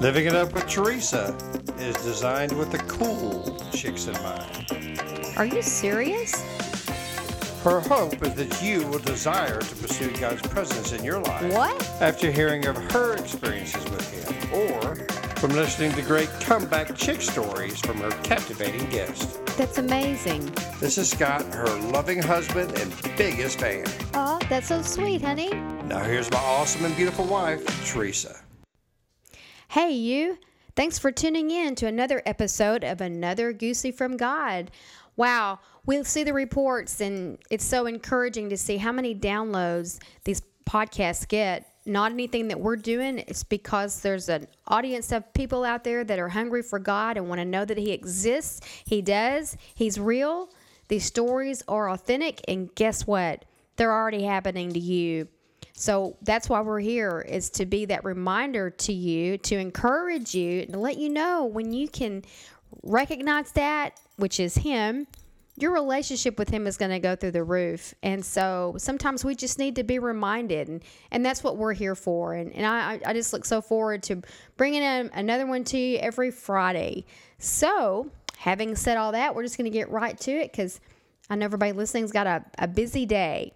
Living It Up with Teresa is designed with the cool chicks in mind. Are you serious? Her hope is that you will desire to pursue God's presence in your life. What? After hearing of her experiences with Him, or from listening to great comeback chick stories from her captivating guest. That's amazing. This is Scott, her loving husband and biggest fan. Oh, that's so sweet, honey. Now here's my awesome and beautiful wife, Teresa. Hey, you. Thanks for tuning in to another episode of Another Goosey from God. Wow, we'll see the reports, and it's so encouraging to see how many downloads these podcasts get. Not anything that we're doing, it's because there's an audience of people out there that are hungry for God and want to know that He exists. He does, He's real. These stories are authentic, and guess what? They're already happening to you. So that's why we're here is to be that reminder to you, to encourage you, to let you know when you can recognize that, which is Him, your relationship with Him is going to go through the roof. And so sometimes we just need to be reminded, and, and that's what we're here for. And, and I, I just look so forward to bringing in another one to you every Friday. So, having said all that, we're just going to get right to it because I know everybody listening's got a, a busy day.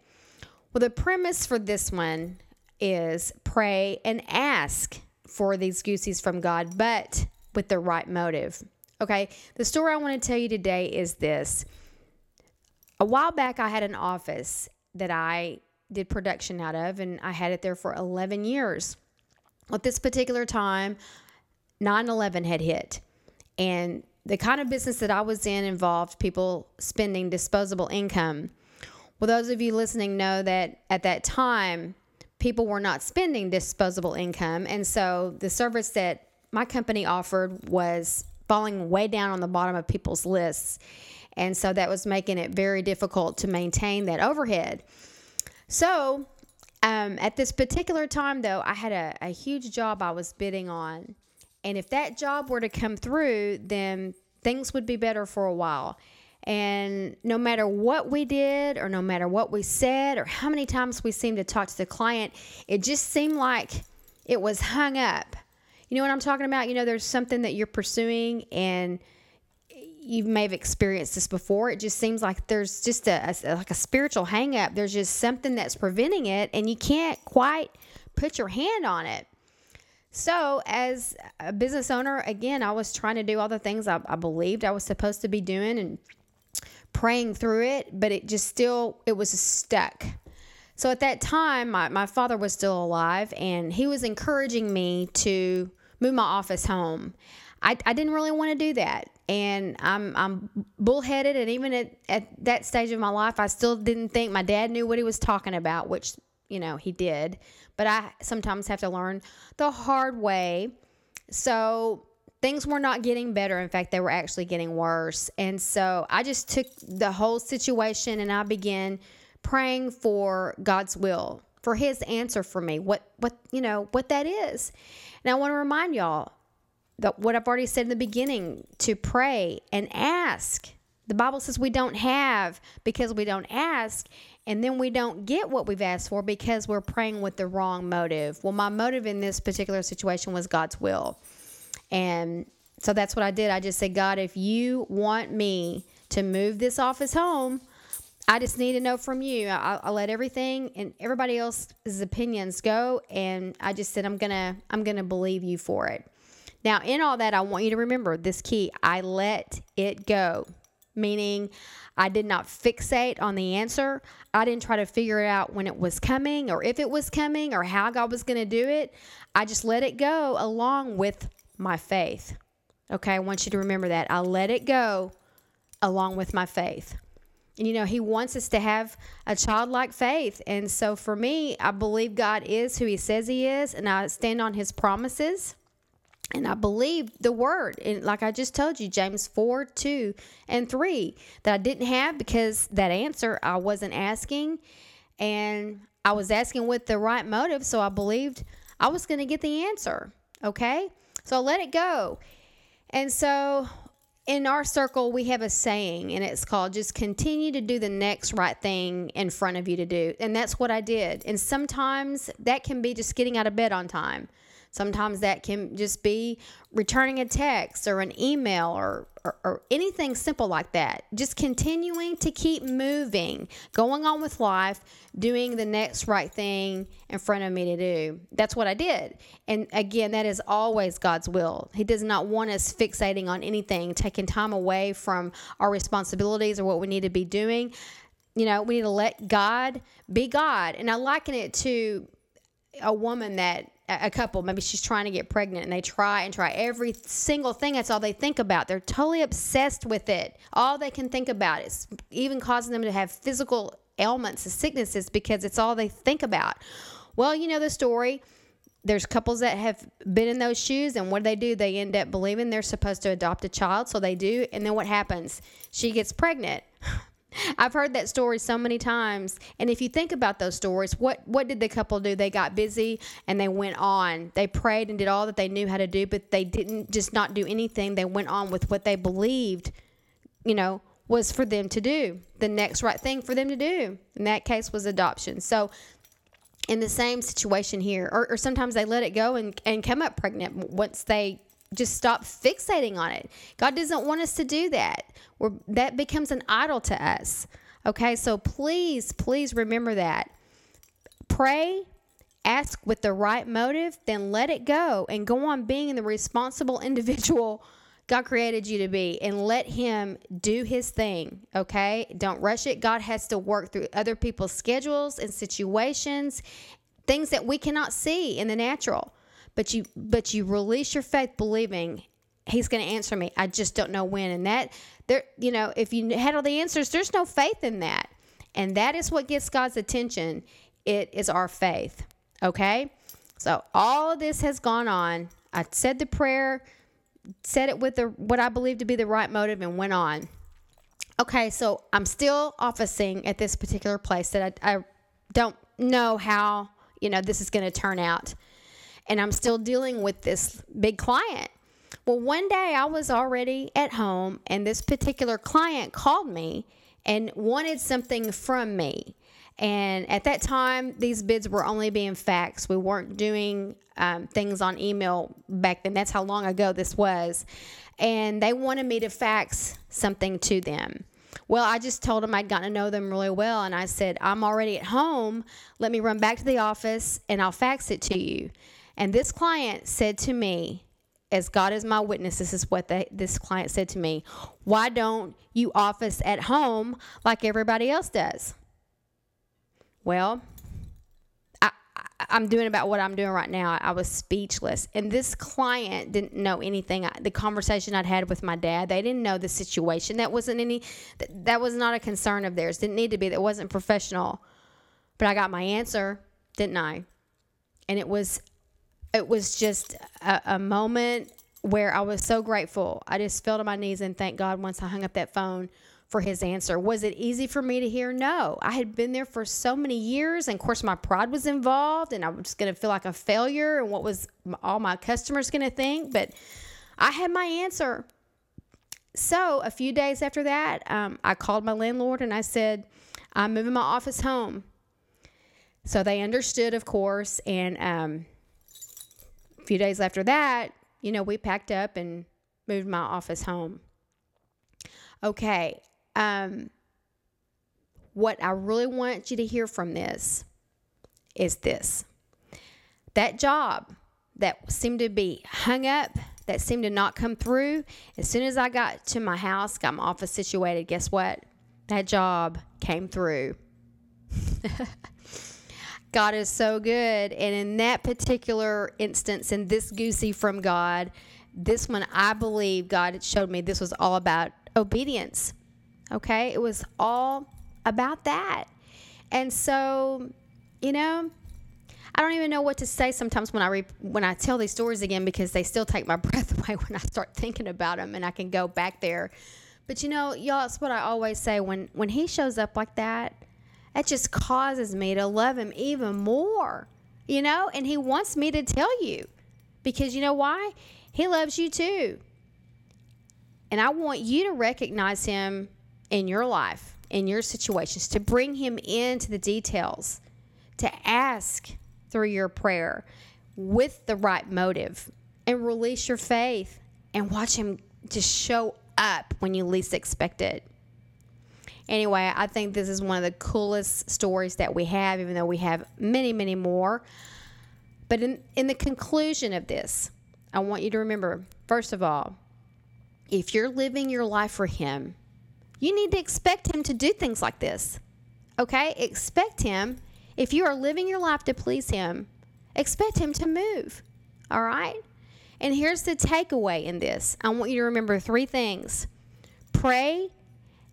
Well, the premise for this one is pray and ask for these goosies from God, but with the right motive. Okay, the story I want to tell you today is this. A while back, I had an office that I did production out of, and I had it there for 11 years. At this particular time, 9 11 had hit, and the kind of business that I was in involved people spending disposable income. Well, those of you listening know that at that time, people were not spending disposable income. And so the service that my company offered was falling way down on the bottom of people's lists. And so that was making it very difficult to maintain that overhead. So um, at this particular time, though, I had a, a huge job I was bidding on. And if that job were to come through, then things would be better for a while. And no matter what we did, or no matter what we said, or how many times we seemed to talk to the client, it just seemed like it was hung up. You know what I'm talking about? You know, there's something that you're pursuing, and you may have experienced this before. It just seems like there's just a, a like a spiritual hang up. There's just something that's preventing it, and you can't quite put your hand on it. So, as a business owner, again, I was trying to do all the things I, I believed I was supposed to be doing and praying through it, but it just still it was stuck. So at that time, my, my father was still alive and he was encouraging me to move my office home. I, I didn't really want to do that. And I'm I'm bullheaded and even at, at that stage of my life I still didn't think my dad knew what he was talking about, which, you know, he did. But I sometimes have to learn the hard way. So things were not getting better. In fact, they were actually getting worse. And so I just took the whole situation and I began praying for God's will, for his answer for me, what what you know, what that is. And I want to remind y'all that what I've already said in the beginning, to pray and ask. The Bible says we don't have because we don't ask, and then we don't get what we've asked for because we're praying with the wrong motive. Well, my motive in this particular situation was God's will. And so that's what I did. I just said, God, if you want me to move this office home, I just need to know from you. I, I let everything and everybody else's opinions go, and I just said I'm gonna I'm gonna believe you for it. Now, in all that, I want you to remember this key: I let it go, meaning I did not fixate on the answer. I didn't try to figure it out when it was coming, or if it was coming, or how God was to do it. I just let it go along with my faith. Okay, I want you to remember that. I let it go along with my faith. And you know, He wants us to have a childlike faith. And so for me, I believe God is who He says He is, and I stand on His promises. And I believe the word. And like I just told you, James 4, 2, and 3, that I didn't have because that answer I wasn't asking. And I was asking with the right motive. So I believed I was going to get the answer. Okay. So I let it go. And so in our circle, we have a saying, and it's called just continue to do the next right thing in front of you to do. And that's what I did. And sometimes that can be just getting out of bed on time. Sometimes that can just be returning a text or an email or, or, or, anything simple like that. Just continuing to keep moving, going on with life, doing the next right thing in front of me to do. That's what I did. And again, that is always God's will. He does not want us fixating on anything, taking time away from our responsibilities or what we need to be doing. You know, we need to let God be God. And I liken it to a woman that a couple. Maybe she's trying to get pregnant and they try and try every single thing. That's all they think about. They're totally obsessed with it. All they can think about is even causing them to have physical ailments and sicknesses because it's all they think about. Well you know the story. There's couples that have been in those shoes and what do they do? They end up believing they're supposed to adopt a child so they do. And then what happens? She gets pregnant I've heard that story so many times. And if you think about those stories, what what did the couple do? They got busy and they went on. They prayed and did all that they knew how to do, but they didn't just not do anything. They went on with what they believed, you know, was for them to do. The next right thing for them to do. In that case was adoption. So in the same situation here, or, or sometimes they let it go and, and come up pregnant once they just stop fixating on it. God doesn't want us to do that. We're, that becomes an idol to us. Okay, so please, please remember that. Pray, ask with the right motive, then let it go and go on being the responsible individual God created you to be and let Him do His thing. Okay, don't rush it. God has to work through other people's schedules and situations, things that we cannot see in the natural but you but you release your faith believing he's going to answer me. I just don't know when. And that there you know if you had all the answers there's no faith in that. And that is what gets god's attention. It is our faith okay? So all of this has gone on. I said the prayer said it with the what i believe to be the right motive and went on. Okay so i'm still officing at this particular place that i, I don't know how you know this is going to turn out and I'm still dealing with this big client. Well, one day I was already at home, and this particular client called me and wanted something from me. And at that time, these bids were only being faxed. We weren't doing um, things on email back then. That's how long ago this was. And they wanted me to fax something to them. Well, I just told them I'd gotten to know them really well. And I said, I'm already at home. Let me run back to the office and I'll fax it to you. And this client said to me, as God is my witness, this is what this client said to me. Why don't you office at home like everybody else does? Well, I, am doing about what I'm doing right now. I was speechless. And this client didn't know anything. The conversation I'd had with my dad, they didn't know the situation. That wasn't any, that was not a concern of theirs. Didn't need to be. That wasn't professional. But I got my answer, didn't I? And it was it was just a, a moment where I was so grateful. I just fell to my knees and thank God once I hung up that phone for his answer. Was it easy for me to hear? No. I had been there for so many years, and of course, my pride was involved, and I was going to feel like a failure, and what was all my customers going to think? But I had my answer. So a few days after that, um, I called my landlord and I said, I'm moving my office home. So they understood, of course, and um, few days after that, you know, we packed up and moved my office home. Okay. Um, what I really want you to hear from this is this that job that seemed to be hung up, that seemed to not come through, as soon as I got to my house, got my office situated, guess what? That job came through. God is so good. And in that particular instance, in this goosey from God, this one, I believe God showed me this was all about obedience. Okay? It was all about that. And so, you know, I don't even know what to say sometimes when I re- when I tell these stories again because they still take my breath away when I start thinking about them and I can go back there. But you know, y'all, it's what I always say when when he shows up like that, that just causes me to love him even more, you know? And he wants me to tell you because you know why? He loves you too. And I want you to recognize him in your life, in your situations, to bring him into the details, to ask through your prayer with the right motive and release your faith and watch him just show up when you least expect it. Anyway, I think this is one of the coolest stories that we have, even though we have many, many more. But in, in the conclusion of this, I want you to remember first of all, if you're living your life for Him, you need to expect Him to do things like this. Okay? Expect Him. If you are living your life to please Him, expect Him to move. All right? And here's the takeaway in this I want you to remember three things pray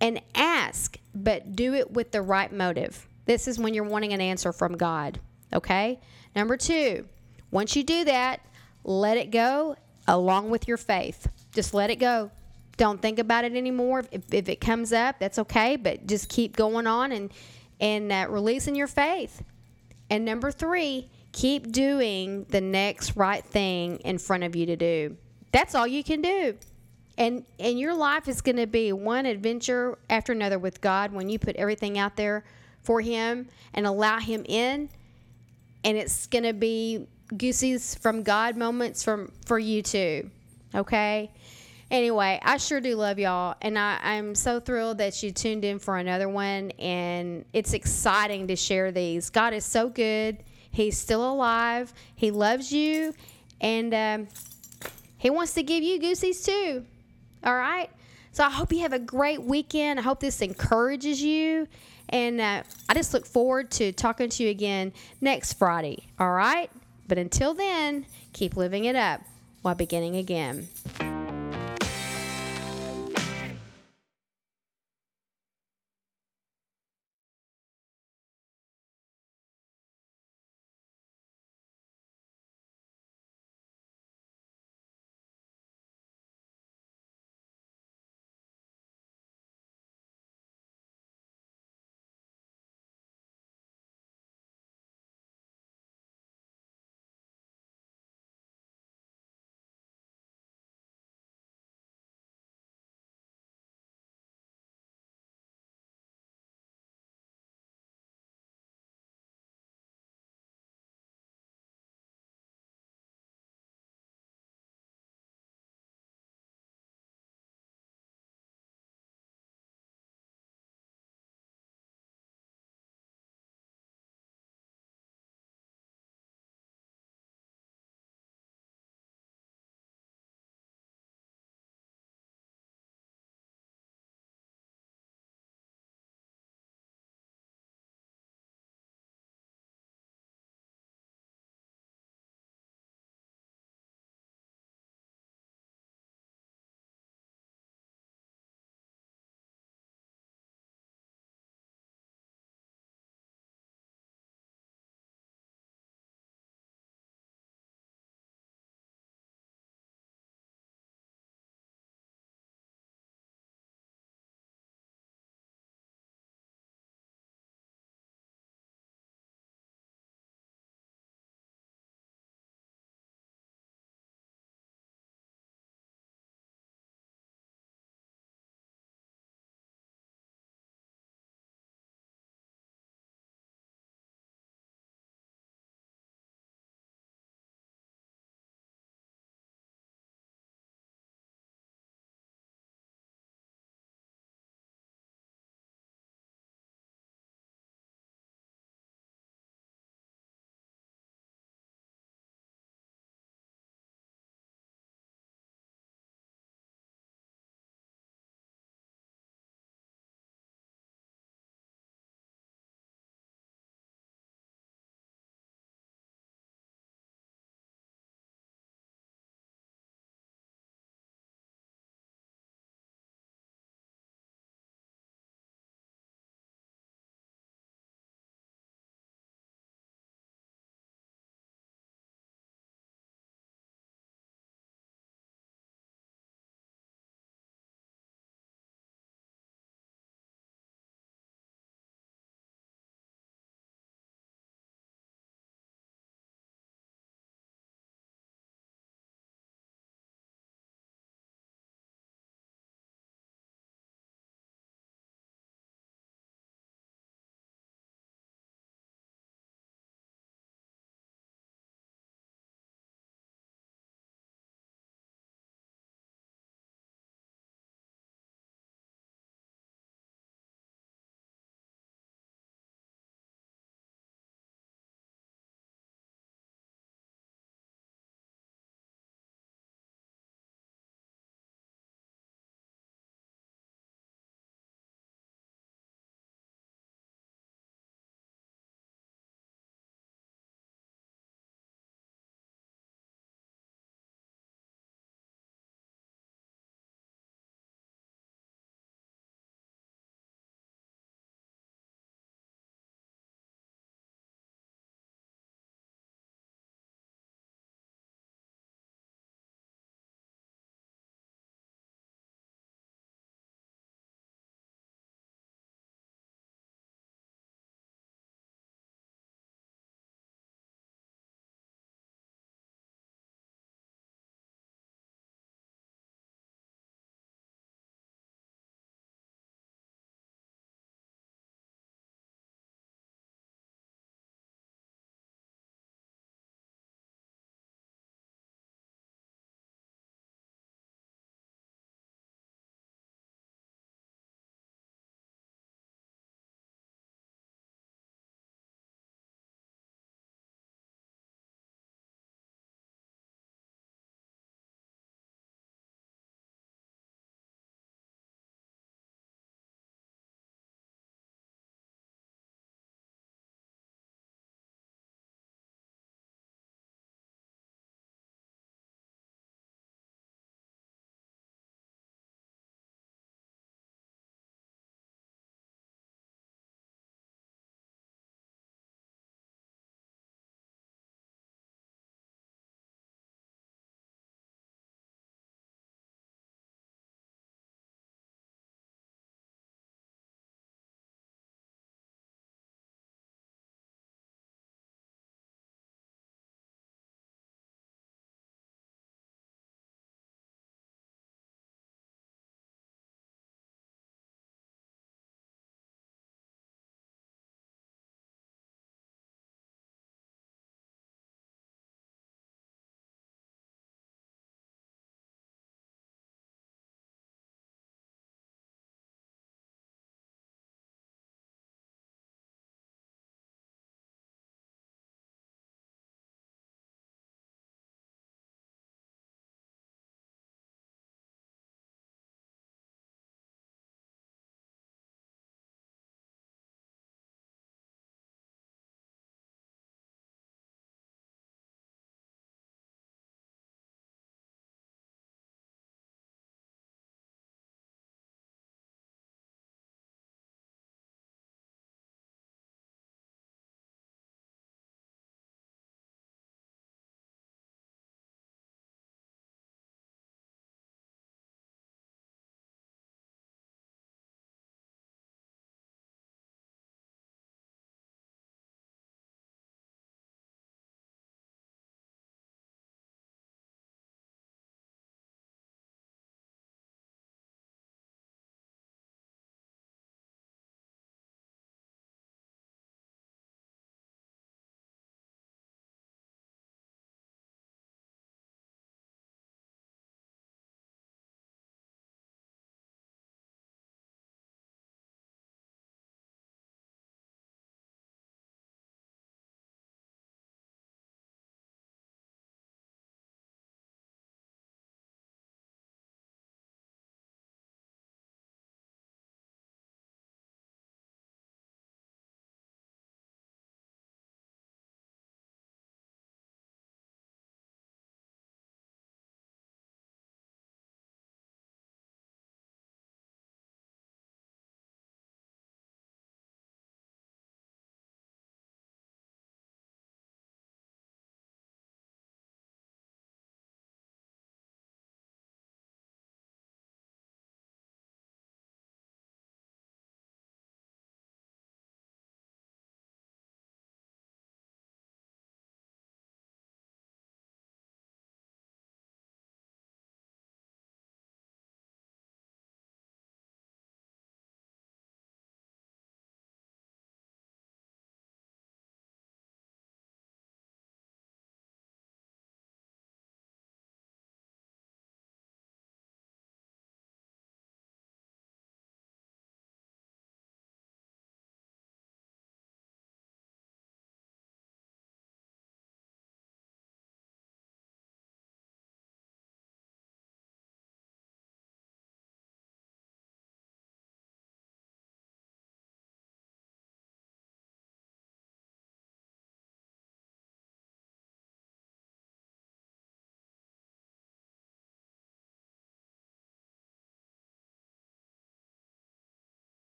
and ask, but do it with the right motive. This is when you're wanting an answer from God. Okay? Number two, once you do that, let it go along with your faith. Just let it go. Don't think about it anymore. If, if it comes up, that's okay, but just keep going on and and uh, releasing your faith. And number three, keep doing the next right thing in front of you to do. That's all you can do. And and your life is going to be one adventure after another with God when you put everything out there for him and allow him in and it's going to be goosies from God moments from for you too. Okay? Anyway, I sure do love y'all, and I, I'm so thrilled that you tuned in for another one. And it's exciting to share these. God is so good. He's still alive. He loves you, and um, He wants to give you goosies too. All right. So I hope you have a great weekend. I hope this encourages you. And uh, I just look forward to talking to you again next Friday. All right. But until then, keep living it up while beginning again.